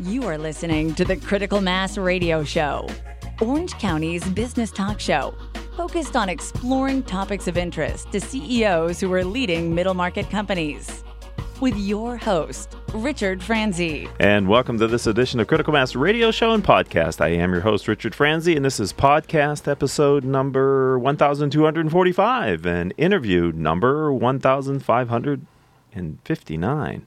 You are listening to the Critical Mass Radio Show, Orange County's business talk show, focused on exploring topics of interest to CEOs who are leading middle market companies. With your host, Richard Franzi. And welcome to this edition of Critical Mass Radio Show and Podcast. I am your host, Richard Franzi, and this is podcast episode number 1245 and interview number 1559.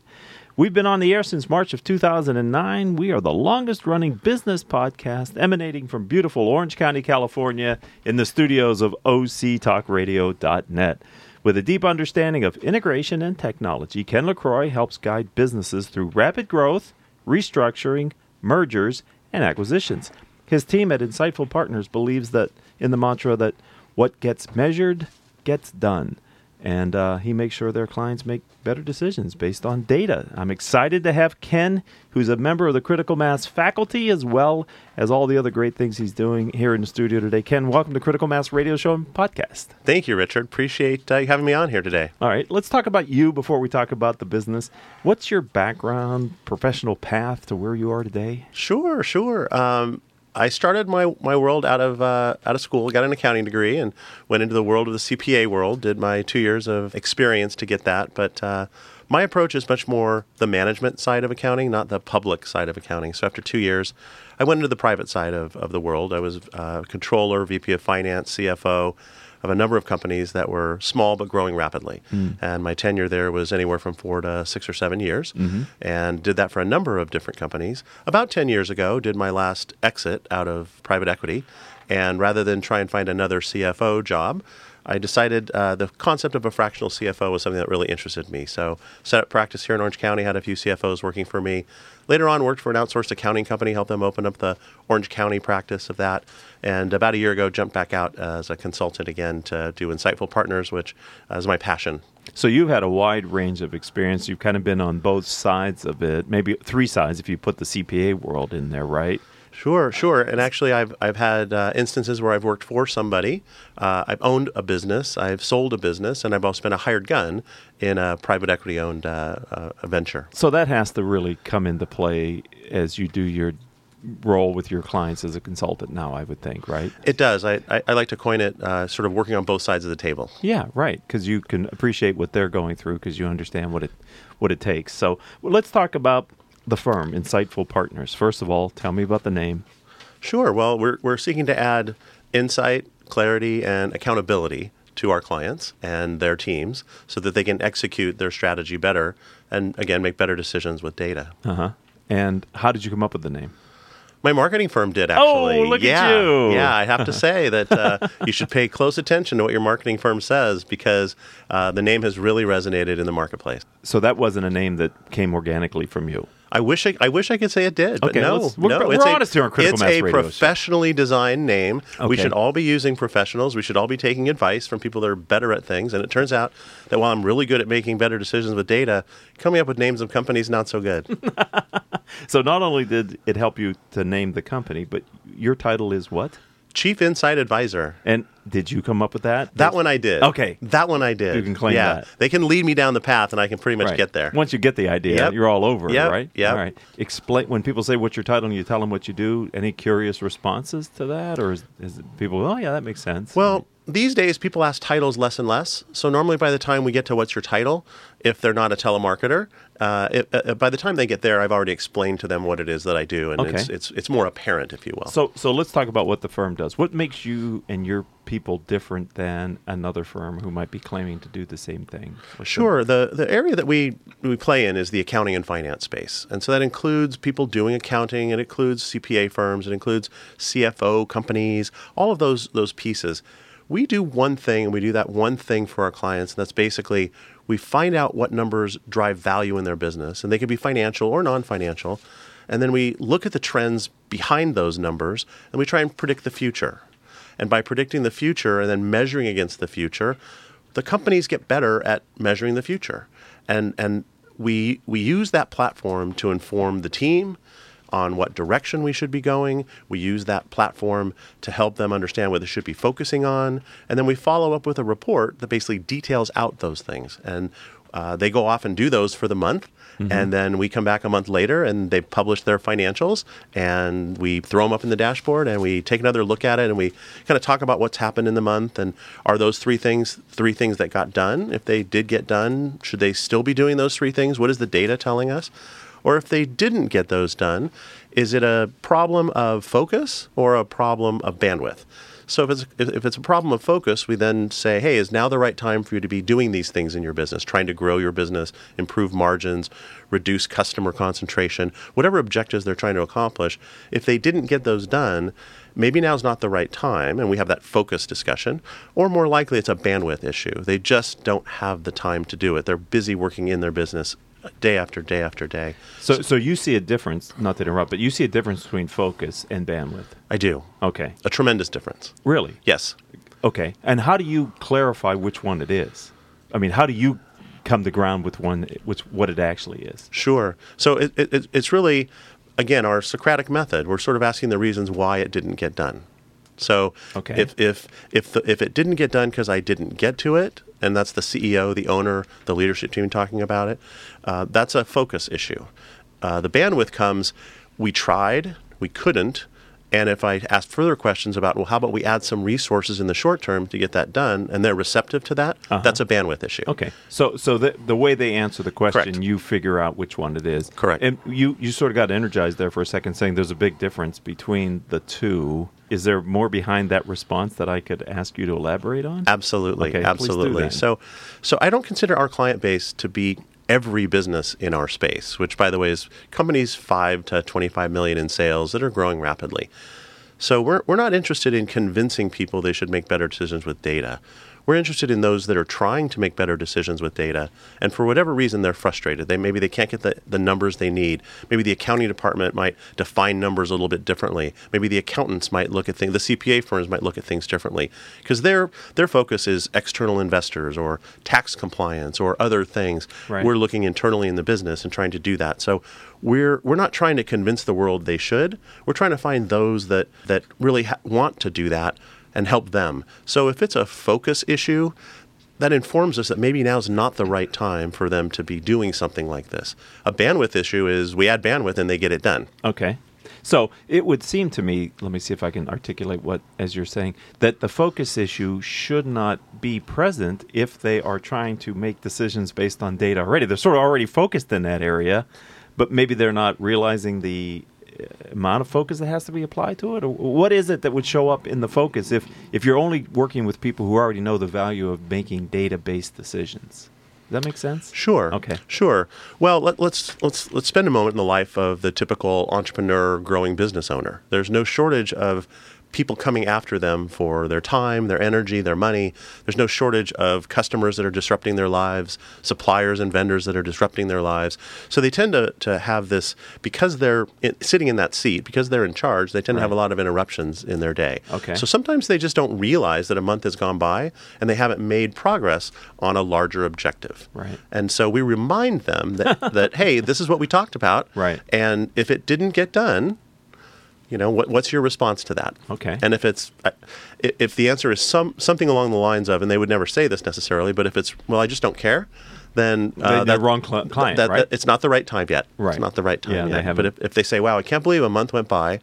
We've been on the air since March of 2009. We are the longest running business podcast emanating from beautiful Orange County, California, in the studios of OCTalkRadio.net. With a deep understanding of integration and technology, Ken LaCroix helps guide businesses through rapid growth, restructuring, mergers, and acquisitions. His team at Insightful Partners believes that in the mantra that what gets measured gets done and uh, he makes sure their clients make better decisions based on data. I'm excited to have Ken, who's a member of the Critical Mass faculty, as well as all the other great things he's doing here in the studio today. Ken, welcome to Critical Mass Radio Show and Podcast. Thank you, Richard. Appreciate uh, having me on here today. All right, let's talk about you before we talk about the business. What's your background, professional path to where you are today? Sure, sure. Um, I started my, my world out of uh, out of school, got an accounting degree, and went into the world of the CPA world. Did my two years of experience to get that, but uh, my approach is much more the management side of accounting, not the public side of accounting. So after two years, I went into the private side of, of the world. I was uh, controller, VP of finance, CFO of a number of companies that were small but growing rapidly. Mm. And my tenure there was anywhere from four to six or seven years, mm-hmm. and did that for a number of different companies. About 10 years ago, did my last exit out of private equity. And rather than try and find another CFO job, I decided uh, the concept of a fractional CFO was something that really interested me. So, set up practice here in Orange County, had a few CFOs working for me. Later on, worked for an outsourced accounting company, helped them open up the Orange County practice of that. And about a year ago, jumped back out as a consultant again to do Insightful Partners, which is my passion. So you've had a wide range of experience. You've kind of been on both sides of it, maybe three sides if you put the CPA world in there, right? Sure, sure. And actually, I've I've had uh, instances where I've worked for somebody. Uh, I've owned a business. I've sold a business, and I've also been a hired gun in a private equity owned uh, uh venture. So that has to really come into play as you do your role with your clients as a consultant now i would think right it does i, I, I like to coin it uh, sort of working on both sides of the table yeah right because you can appreciate what they're going through because you understand what it what it takes so well, let's talk about the firm insightful partners first of all tell me about the name sure well we're, we're seeking to add insight clarity and accountability to our clients and their teams so that they can execute their strategy better and again make better decisions with data uh-huh and how did you come up with the name my marketing firm did actually. Oh, look yeah. at you! Yeah, I have to say that uh, you should pay close attention to what your marketing firm says because uh, the name has really resonated in the marketplace. So that wasn't a name that came organically from you. I wish I, I wish I could say it did, but okay, no, we're, no. We're it's honest a, here on Critical It's Mass a Radio professionally designed name. Okay. We should all be using professionals. We should all be taking advice from people that are better at things. And it turns out that while I'm really good at making better decisions with data, coming up with names of companies not so good. so not only did it help you to name the company, but your title is what? Chief Insight Advisor. And did you come up with that? That one I did. Okay. That one I did. You can claim yeah. that. They can lead me down the path and I can pretty much right. get there. Once you get the idea, Yep. you're all over, Yep. right? Yep. All right. Explain when people say what's your title and you tell them what you do. Any curious responses to that, or is, is it people? Oh, yeah, that makes sense. Well, these days people ask titles less and less. So normally by the time we get to what's your title, if they're not a telemarketer, uh, it, uh, by the time they get there, I've already explained to them what it is that I do, and Okay. it's, it's it's more apparent, if you will. so so let's talk about what the firm does. What makes you and your people different than another firm who might be claiming to do the same thing? Sure. The the area that we we play in is the accounting and finance space, and so that includes people doing accounting. It includes CPA firms. It includes CFO companies. All of those those pieces. We do one thing, and we do that one thing for our clients, and that's basically we find out what numbers drive value in their business, and they can be financial or non-financial, and then we look at the trends behind those numbers, and we try and predict the future. And by predicting the future and then measuring against the future, the companies get better at measuring the future. And and we we use that platform to inform the team on what direction we should be going. We use that platform to help them understand what they should be focusing on, and then we follow up with a report that basically details out those things. And Uh, they go off and do those for the month. And then we come back a month later and they publish their financials and we throw them up in the dashboard and we take another look at it and we kind of talk about what's happened in the month and are those three things three things that got done? If they did get done, should they still be doing those three things? What is the data telling us? Or if they didn't get those done, is it a problem of focus or a problem of bandwidth? So if it's if it's a problem of focus, we then say, hey, is now the right time for you to be doing these things in your business, trying to grow your business, improve margins, reduce customer concentration, whatever objectives they're trying to accomplish. If they didn't get those done, maybe now's not the right time, and we have that focus discussion. Or more likely, it's a bandwidth issue. They just don't have the time to do it. They're busy working in their business day after day after day. So, so you see a difference, not to interrupt, but you see a difference between focus and bandwidth. I do. Okay. A tremendous difference. Really? Yes. Okay. And how do you clarify which one it is? I mean, how do you come to ground with one, which what it actually is? Sure. So it, it, it's really, again, our Socratic method. We're sort of asking the reasons why it didn't get done. So Okay. if if if the, if it didn't get done because I didn't get to it, and that's the CEO, the owner, the leadership team talking about it, uh, that's a focus issue. Uh, the bandwidth comes. We tried, we couldn't, and if I ask further questions about, well, how about we add some resources in the short term to get that done, and they're receptive to that, that's a bandwidth issue. Uh-huh. Okay. So, so the the way they answer the question, Correct. you figure out which one it is. Correct. And you you sort of got energized there for a second, saying there's a big difference between the two. Is there more behind that response that I could ask you to elaborate on? Absolutely, Okay, absolutely. So, so I don't consider our client base to be every business in our space, which, by the way, is companies five to twenty-five million in sales that are growing rapidly. So we're we're not interested in convincing people they should make better decisions with data. We're interested in those that are trying to make better decisions with data, and for whatever reason they're frustrated. They maybe they can't get the, the numbers they need. Maybe the accounting department might define numbers a little bit differently. Maybe the accountants might look at things. The CPA firms might look at things differently because their their focus is external investors or tax compliance or other things. Right. We're looking internally in the business and trying to do that. So we're we're not trying to convince the world they should. We're trying to find those that that really ha- want to do that and help them. So if it's a focus issue, that informs us that maybe now is not the right time for them to be doing something like this. A bandwidth issue is we add bandwidth and they get it done. Okay. So it would seem to me, let me see if I can articulate what, as you're saying, that the focus issue should not be present if they are trying to make decisions based on data already. They're sort of already focused in that area, but maybe they're not realizing the amount of focus that has to be applied to it. Or what is it that would show up in the focus if, if you're only working with people who already know the value of making data based decisions? Does that make sense? Sure. Okay. Sure. Well, let, let's let's let's spend a moment in the life of the typical entrepreneur, growing business owner. There's no shortage of people coming after them for their time, their energy, their money. There's no shortage of customers that are disrupting their lives, suppliers and vendors that are disrupting their lives. So they tend to, to have this because they're in, sitting in that seat, because they're in charge. They tend to have a lot of interruptions in their day. Okay. So sometimes they just don't realize that a month has gone by and they haven't made progress on a larger objective. Right. And so we remind them that, that hey, this is what we talked about. Right. And if it didn't get done, you know, what, what's your response to that? Okay. And if it's if the answer is some something along the lines of, and they would never say this necessarily, but if it's well, I just don't care, then uh, They- they're wrong cli- client, that- that- right? it's not the right time yet. Right. It's not the right time Yeah, they yet. haven't- But if, if they say, "Wow, I can't believe a month went by,"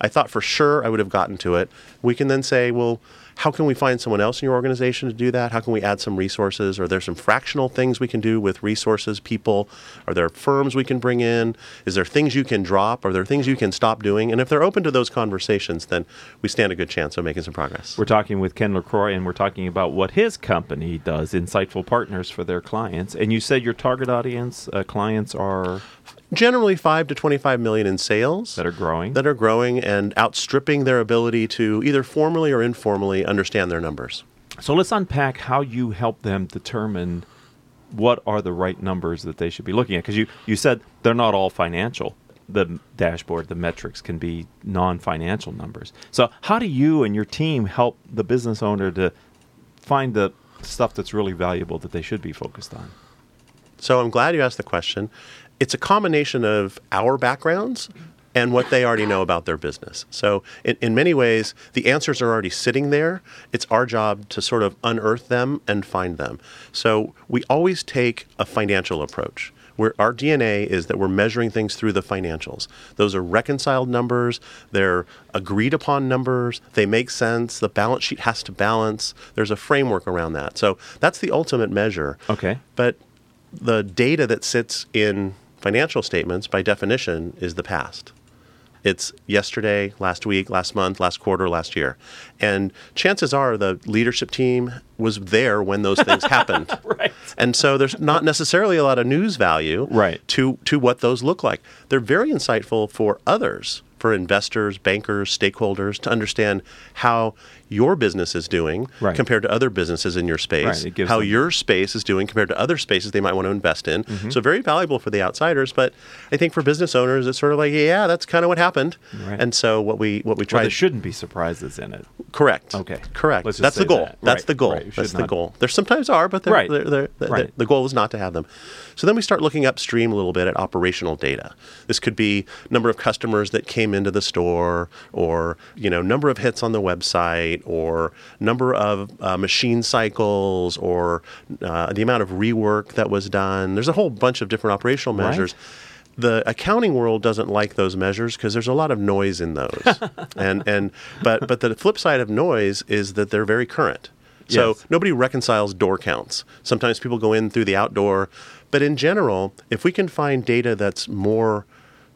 I thought for sure I would have gotten to it. We can then say, "Well." How can we find someone else in your organization to do that? How can we add some resources? Are there some fractional things we can do with resources, people? Are there firms we can bring in? Is there things you can drop? Are there things you can stop doing? And if they're open to those conversations, then we stand a good chance of making some progress. We're talking with Ken LaCroix, and we're talking about what his company does, Insightful Partners, for their clients. And you said your target audience uh, clients are Generally, five to twenty-five million in sales that are growing. that are growing and outstripping their ability to either formally or informally understand their numbers. so let's unpack how you help them determine what are the right numbers that they should be looking at. Because you, you said they're not all financial. The dashboard, the metrics can be non financial numbers. So, how do you and your team help the business owner to find the stuff that's really valuable that they should be focused on? So I'm glad you asked the question. It's a combination of our backgrounds and what they already know about their business. So, in, in many ways, the answers are already sitting there. It's our job to sort of unearth them and find them. So, we always take a financial approach. Where our DNA is that we're measuring things through the financials. Those are reconciled numbers, they're agreed upon numbers, they make sense, the balance sheet has to balance. There's a framework around that. So that's the ultimate measure. Okay. But the data that sits in financial statements, by definition, is the past. It's yesterday, last week, last month, last quarter, last year. And chances are the leadership team was there when those things happened. Right. And so there's not necessarily a lot of news value Right. to, to what those look like. They're very insightful for others, for investors, bankers, stakeholders to understand how your business is doing Right. compared to other businesses in your space, Right, it gives how them- your space is doing compared to other spaces they might want to invest in. Mm-hmm. So very valuable for the outsiders, but I think for business owners, it's sort of like, yeah, that's kind of what happened. Right. And so what we what we try Well, there shouldn't be surprises in it. correct, Okay. correct. That's the goal. that. That's the goal. right. You should That's the goal. There sometimes are, but they're, they're, they're, the goal is not to have them. So then we start looking upstream a little bit at operational data. This could be number of customers that came into the store, or you know number of hits on the website, or number of uh, machine cycles, or uh, the amount of rework that was done. There's a whole bunch of different operational Right. measures. The accounting world doesn't like those measures because there's a lot of noise in those, and and but but the flip side of noise is that they're very current. So Yes. nobody reconciles door counts. Sometimes people go in through the outdoor, but in general, if we can find data that's more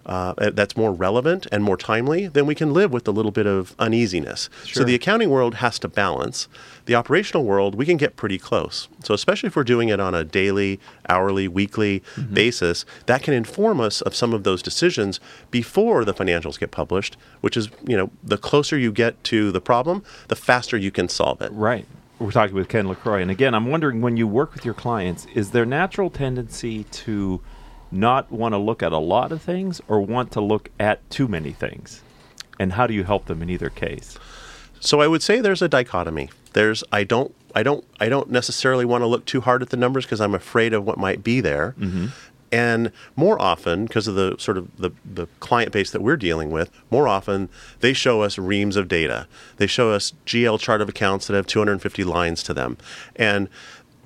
uh, that's more relevant and more timely, then we can live with a little bit of uneasiness. Sure. So the accounting world has to balance. The operational world, we can get pretty close. So especially if we're doing it on a daily, hourly, weekly Mm-hmm. basis, that can inform us of some of those decisions before the financials get published. Which is, you know, the closer you get to the problem, the faster you can solve it. Right. We're talking with Ken LaCroix. And again, I'm wondering when you work with your clients, is there natural tendency to not want to look at a lot of things or want to look at too many things? And how do you help them in either case? So I would say there's a dichotomy. There's I don't I don't I don't necessarily want to look too hard at the numbers because I'm afraid of what might be there. Mm-hmm. And more often, because of the sort of the, the client base that we're dealing with, more often they show us reams of data. They show us GL chart of accounts that have 250 lines to them. And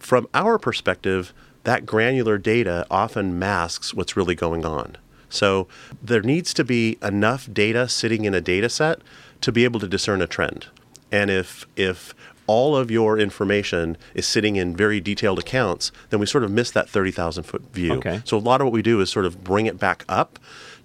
from our perspective, that granular data often masks what's really going on. So there needs to be enough data sitting in a data set to be able to discern a trend. And if if all of your information is sitting in very detailed accounts, then we sort of miss that 30,000 foot view. Okay. So a lot of what we do is sort of bring it back up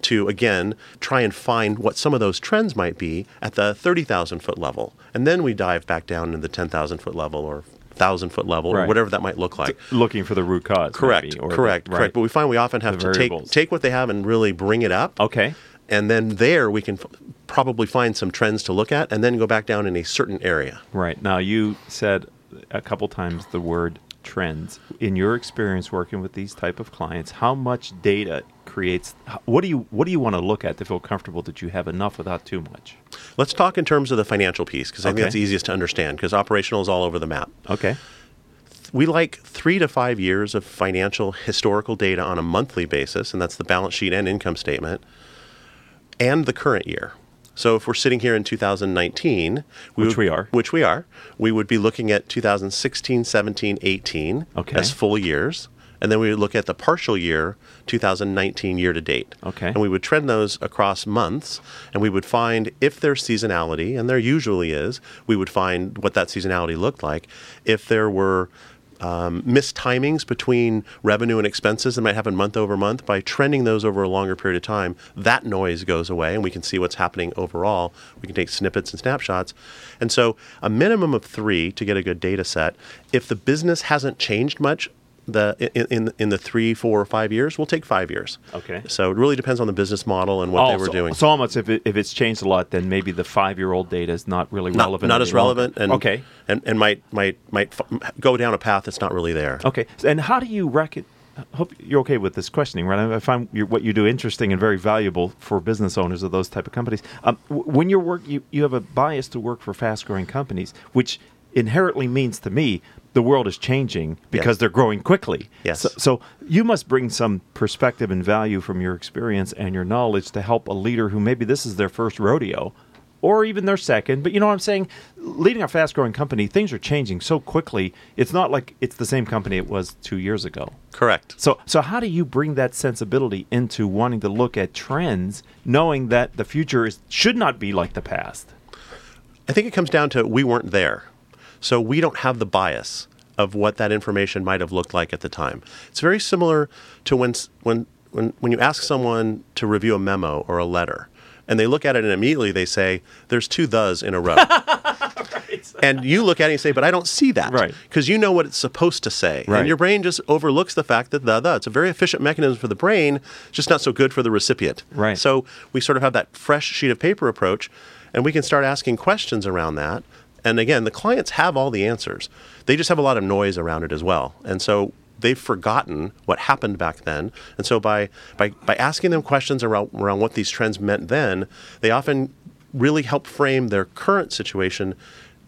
to again try and find what some of those trends might be at the 30,000 foot level. And then we dive back down into the 10,000 foot level or 1,000 foot level or whatever that might look like. Looking for the root cause. Correct, maybe, or the- correct, right. correct. But we find we often have The to take take what they have and really bring it up. Okay. And then there we can f- probably find some trends to look at and then go back down in a certain area. Right. Now, you said a couple times the word trends. In your experience working with these type of clients, how much data creates what do you what do you want to look at to feel comfortable that you have enough without too much? Let's talk in terms of the financial piece because I think that's easiest to understand because operational is all over the map. Okay. We like three to five years of financial historical data on a monthly basis, and that's the balance sheet and income statement, and the current year. So if we're sitting here in 2019, we Which would- we are. which we are, we would be looking at 2016, 17, 18 Okay. as full years, and then we would look at the partial year, 2019 year to date. Okay. And we would trend those across months, and we would find if there's seasonality, and there usually is, we would find what that seasonality looked like. If there were um, mistimings between revenue and expenses that might happen month over month, by trending those over a longer period of time, that noise goes away, and we can see what's happening overall. We can take snippets and snapshots. And so, a minimum of three to get a good data set. If the business hasn't changed much, the in, in in the three, four, or five years, we'll take five years. Okay. So it really depends on the business model and what they Oh, were so, doing. So almost if it, if it's changed a lot, then maybe the five year old data is not really not, relevant. not as relevant, and okay. and, and might might might f- go down a path that's not really there. Okay. And how do you reckon? Hope you're okay with this questioning, right? I find your, what you do interesting and very valuable for business owners of those type of companies. Um, w- when you're work, you, you have a bias to work for fast growing companies, which inherently means to me the world is changing because Yes. they're growing quickly. Yes. So, so you must bring some perspective and value from your experience and your knowledge to help a leader who maybe this is their first rodeo or even their second. But you know what I'm saying? Leading a fast growing company, things are changing so quickly. It's not like it's the same company it was two years ago. Correct. So, so how do you bring that sensibility into wanting to look at trends, knowing that the future is should not be like the past? I think it comes down to we weren't there. So we don't have the bias of what that information might have looked like at the time. It's very similar to when when when when you ask someone to review a memo or a letter and they look at it and immediately they say there's two thes in a row. And you look at it and you say, but I don't see that. Right. Because you know what it's supposed to say. Right. And your brain just overlooks the fact that the, the, it's a very efficient mechanism for the brain, just not so good for the recipient. Right. So we sort of have that fresh sheet of paper approach, and we can start asking questions around that. And again, the clients have all the answers. They just have a lot of noise around it as well. And so they've forgotten what happened back then. And so by by, by asking them questions around, around what these trends meant then, they often really help frame their current situation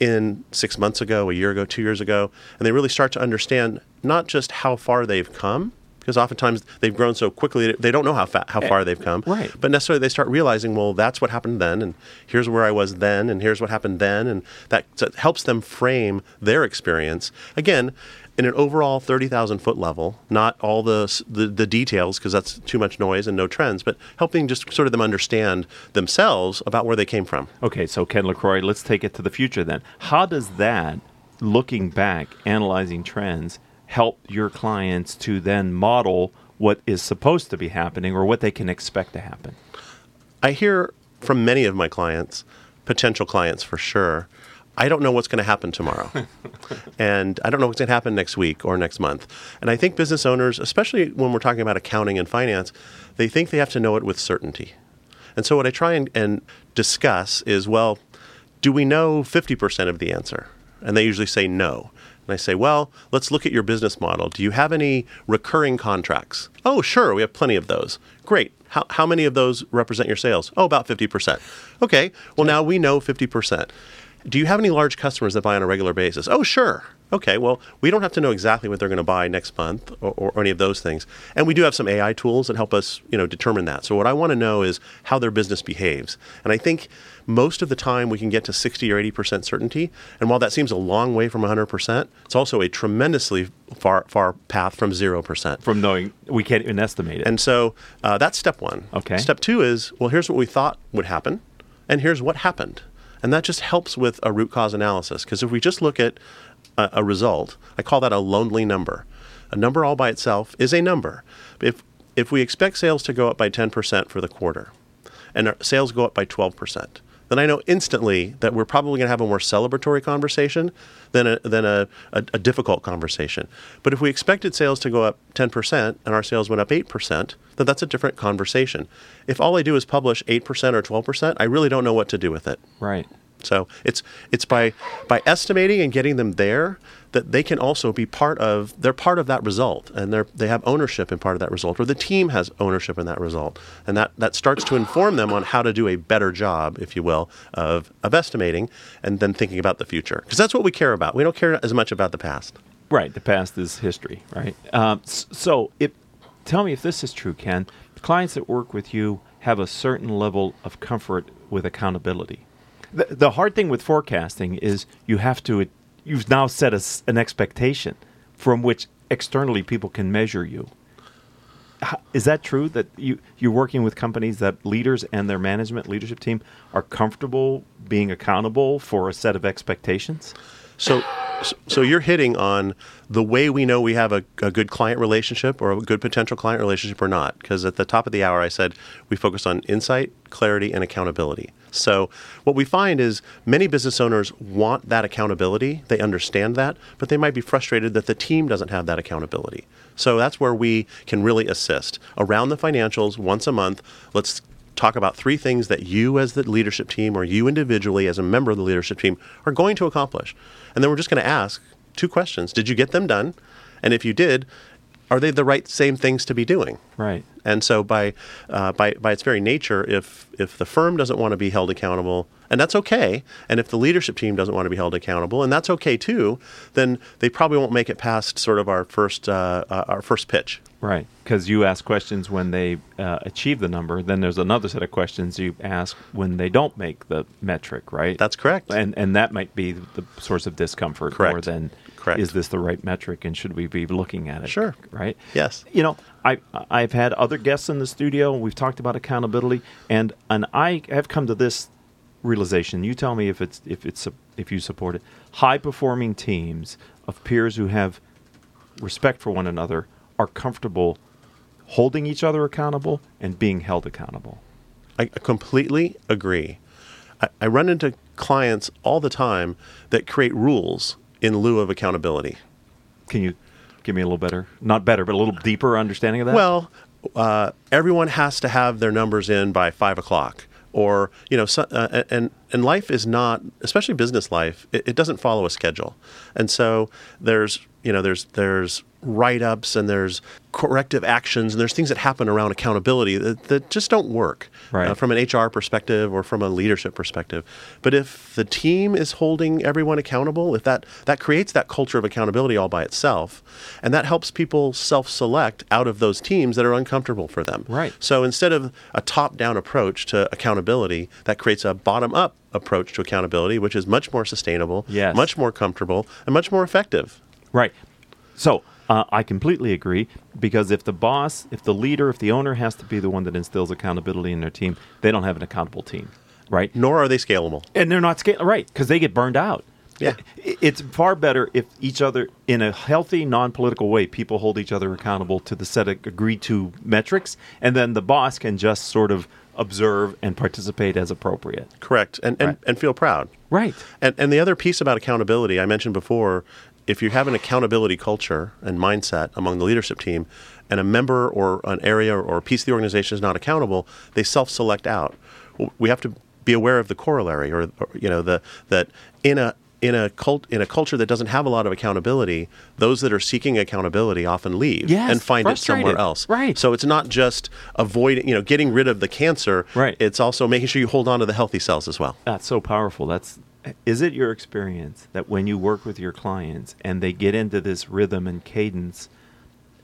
in six months ago, a year ago, two years ago, and they really start to understand not just how far they've come, because oftentimes they've grown so quickly they don't know how fa- how far they've come. Eh, right. But necessarily they start realizing, well, that's what happened then, and here's where I was then, and here's what happened then, and that, so helps them frame their experience again in an overall thirty thousand foot level, not all the the, the details because that's too much noise and no trends, but helping just sort of them understand themselves about where they came from. Okay, so Ken LaCroix, let's take it to the future then. How does that, looking back, analyzing trends, help your clients to then model what is supposed to be happening or what they can expect to happen? I hear from many of my clients, potential clients for sure, I don't know what's going to happen tomorrow. and I don't know what's going to happen next week or next month. And I think business owners, especially when we're talking about accounting and finance, they think they have to know it with certainty. And so what I try and, and discuss is well, do we know 50% of the answer? And they usually say no. And I say, well, let's look at your business model. Do you have any recurring contracts? Oh, sure, we have plenty of those. Great. How, how many of those represent your sales? Oh, about 50%. Okay, well, now we know 50%. Do you have any large customers that buy on a regular basis? Oh, sure. Okay, well, we don't have to know exactly what they're going to buy next month or, or, or any of those things. And we do have some AI tools that help us, you know, determine that. So what I want to know is how their business behaves. And I think most of the time we can get to 60 or 80% certainty. And while that seems a long way from 100%, it's also a tremendously far far path from 0%. From knowing we can't even estimate it. And so uh, that's step one. Okay. Step two is well, here's what we thought would happen, and here's what happened. And that just helps with a root cause analysis. Because if we just look at a, a result, I call that a lonely number. A number all by itself is a number. If, if we expect sales to go up by 10% for the quarter, and our sales go up by 12%, then I know instantly that we're probably going to have a more celebratory conversation than a, than a, a, a difficult conversation. But if we expected sales to go up 10% and our sales went up 8%, then that's a different conversation. If all I do is publish 8% or 12%, I really don't know what to do with it. right. So it's it's by by estimating and getting them there that they can also be part of they're part of that result and they're they have ownership in part of that result or the team has ownership in that result and that that starts to inform them on how to do a better job if you will of of estimating and then thinking about the future because that's what we care about we don't care as much about the past Right. The past is history, right? Um, so, if, tell me if this is true, Ken. Clients that work with you have a certain level of comfort with accountability. The, the hard thing with forecasting is you have to, you've now set a an expectation from which externally people can measure you. Is that true that you, you're working with companies that leaders and their management leadership team are comfortable being accountable for a set of expectations? So, so you're hitting on the way we know we have a, a good client relationship or a good potential client relationship or not. Because at the top of the hour, I said we focus on insight, clarity, and accountability. So, what we find is many business owners want that accountability. They understand that, but they might be frustrated that the team doesn't have that accountability. So, that's where we can really assist. Around the financials, once a month, let's talk about three things that you as the leadership team or you individually as a member of the leadership team are going to accomplish. And then we're just going to ask two questions. Did you get them done? And if you did, are they the right same things to be doing? Right. And so by uh, by by its very nature, if if the firm doesn't want to be held accountable, and that's okay, and if the leadership team doesn't want to be held accountable, and that's okay too, then they probably won't make it past sort of our first uh, uh, our first pitch. Right, because you ask questions when they uh, achieve the number. Then there's another set of questions you ask when they don't make the metric. Right. That's correct. and and that might be the source of discomfort Correct. more than Correct. is this the right metric and should we be looking at it? Sure. Right. Yes. You know, I I've had other guests in the studio. We've talked about accountability, and and I have come to this realization. You tell me if it's if it's if you support it. High performing teams of peers who have respect for one another are comfortable holding each other accountable and being held accountable. I completely agree. I, I run into clients all the time that create rules in lieu of accountability. Can you give me a little better, not better, but a little deeper understanding of that? Well, uh, everyone has to have their numbers in by five o'clock, or you know, so, uh, and and life is not, especially business life, it, it doesn't follow a schedule, and so there's you know there's there's write ups and there's corrective actions and there's things that happen around accountability that, that just don't work Right. uh, from an HR perspective or from a leadership perspective. But if the team is holding everyone accountable, if that that creates that culture of accountability all by itself, and that helps people self-select out of those teams that are uncomfortable for them. Right. So instead of a top-down approach to accountability, that creates a bottom-up approach to accountability, which is much more sustainable, Yes. much more comfortable, and much more effective. Right. So uh, I completely agree because if the boss, if the leader, if the owner has to be the one that instills accountability in their team, they don't have an accountable team, right? Nor are they scalable. And they're not scalable, right because they get burned out. Yeah. It's far better if each other, in a healthy, non political way, people hold each other accountable to the set of agreed to metrics, and then the boss can just sort of observe and participate as appropriate. Correct. And and, Right. and feel proud. Right. And, and the other piece about accountability, I mentioned before, if you have an accountability culture and mindset among the leadership team, and a member or an area or a piece of the organization is not accountable, they self-select out. We have to be aware of the corollary, or, or you know, the that in a in a cult in a culture that doesn't have a lot of accountability, those that are seeking accountability often leave Yes, and find it somewhere else. Right. So it's not just avoiding, you know, getting rid of the cancer. Right. It's also making sure you hold on to the healthy cells as well. That's so powerful. That's is it your experience that when you work with your clients and they get into this rhythm and cadence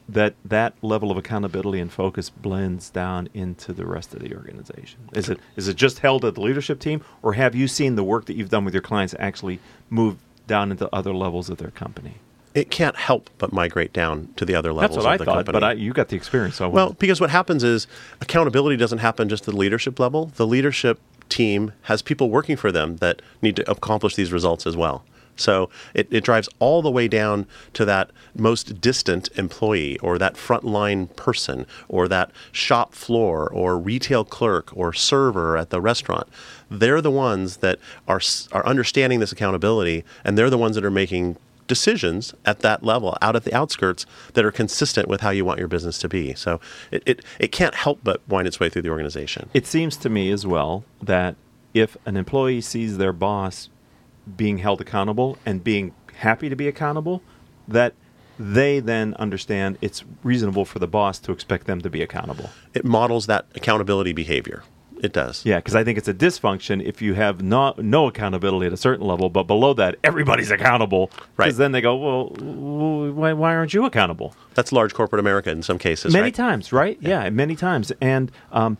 that that level of accountability and focus blends down into the rest of the organization? Is it is it just held at the leadership team or have you seen the work that you've done with your clients actually move down into other levels of their company? it can't help but migrate down to the other levels That's what I of the thought, company. but I, you got the experience. So well, because what happens is accountability doesn't happen just at the leadership level. The leadership team has people working for them that need to accomplish these results as well. So it, it drives all the way down to that most distant employee or that frontline person or that shop floor or retail clerk or server at the restaurant. They're the ones that are, are understanding this accountability and they're the ones that are making decisions at that level, out at the outskirts, that are consistent with how you want your business to be. So it, it, it can't help but wind its way through the organization. It seems to me as well that if an employee sees their boss being held accountable and being happy to be accountable, that they then understand it's reasonable for the boss to expect them to be accountable. It models that accountability behavior. It does. Yeah, because I think it's a dysfunction if you have no, no accountability at a certain level, but below that, everybody's accountable. Right. Because then they go, well, why, why aren't you accountable? That's large corporate America in some cases. many right? times, right? Yeah. many times. And um,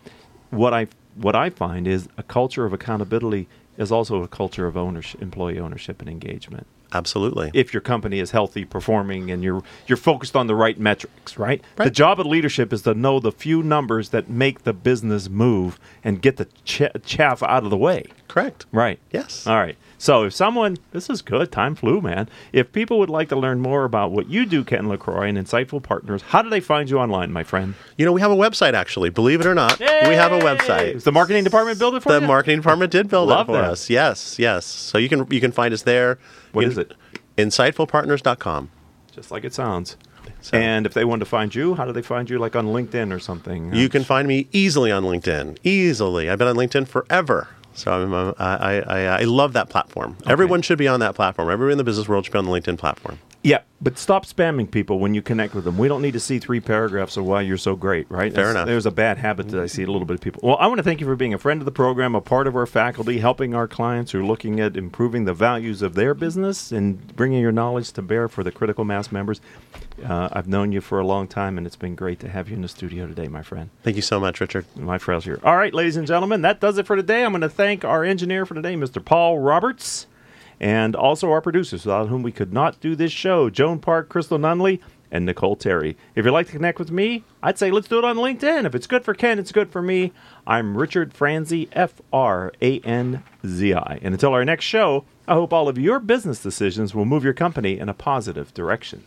what I what I find is a culture of accountability is also a culture of ownership, employee ownership and engagement. Absolutely. If your company is healthy, performing, and you're you're focused on the right metrics, right? The job of leadership is to know the few numbers that make the business move and get the ch- chaff out of the way. Correct. Right. Yes. All right. So if someone, this is good, time flew, man. If people would like to learn more about what you do, Ken LaCroix, and Insightful Partners, how do they find you online, my friend? You know, we have a website actually. Believe it or not, we have a Is website. the marketing department built it for us? The you? marketing department did build Love it for that. us. Yes, yes. So you can you can find us there. What You is it? Insightfulpartners.com. Just like it sounds. So- And if they want to find you, how do they find you? Like on LinkedIn or something? You can find me easily on LinkedIn. Easily, I've been on LinkedIn forever. So I'm, I, I, I love that platform. Everyone should be on that platform. Everyone in the business world should be on the LinkedIn platform. Yeah, but stop spamming people when you connect with them. We don't need to see three paragraphs of why you're so great, right? Fair That's- enough. There's a bad habit that I see a little bit of people. Well, I want to thank you for being a friend of the program, a part of our faculty, helping our clients who are looking at improving the values of their business and bringing your knowledge to bear for the critical mass members. Uh, I've known you for a long time, and it's been great to have you in the studio today, my friend. Thank you so much, Richard. My pleasure. All right, ladies and gentlemen, that does it for today. I'm going to thank our engineer for today, Mr. Paul Roberts, and also our producers, without whom we could not do this show, Joan Park, Crystal Nunley, and Nicole Terry. If you'd like to connect with me, I'd say let's do it on LinkedIn. If it's good for Ken, it's good for me. I'm Richard Franzi, F R A N Z I. And until our next show, I hope all of your business decisions will move your company in a positive direction.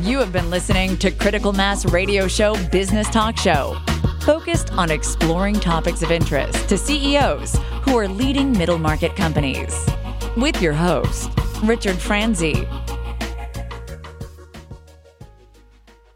You have been listening to Critical Mass Radio Show Business Talk Show, focused on exploring topics of interest to CEOs who are leading middle market companies. With your host, Richard Franzi.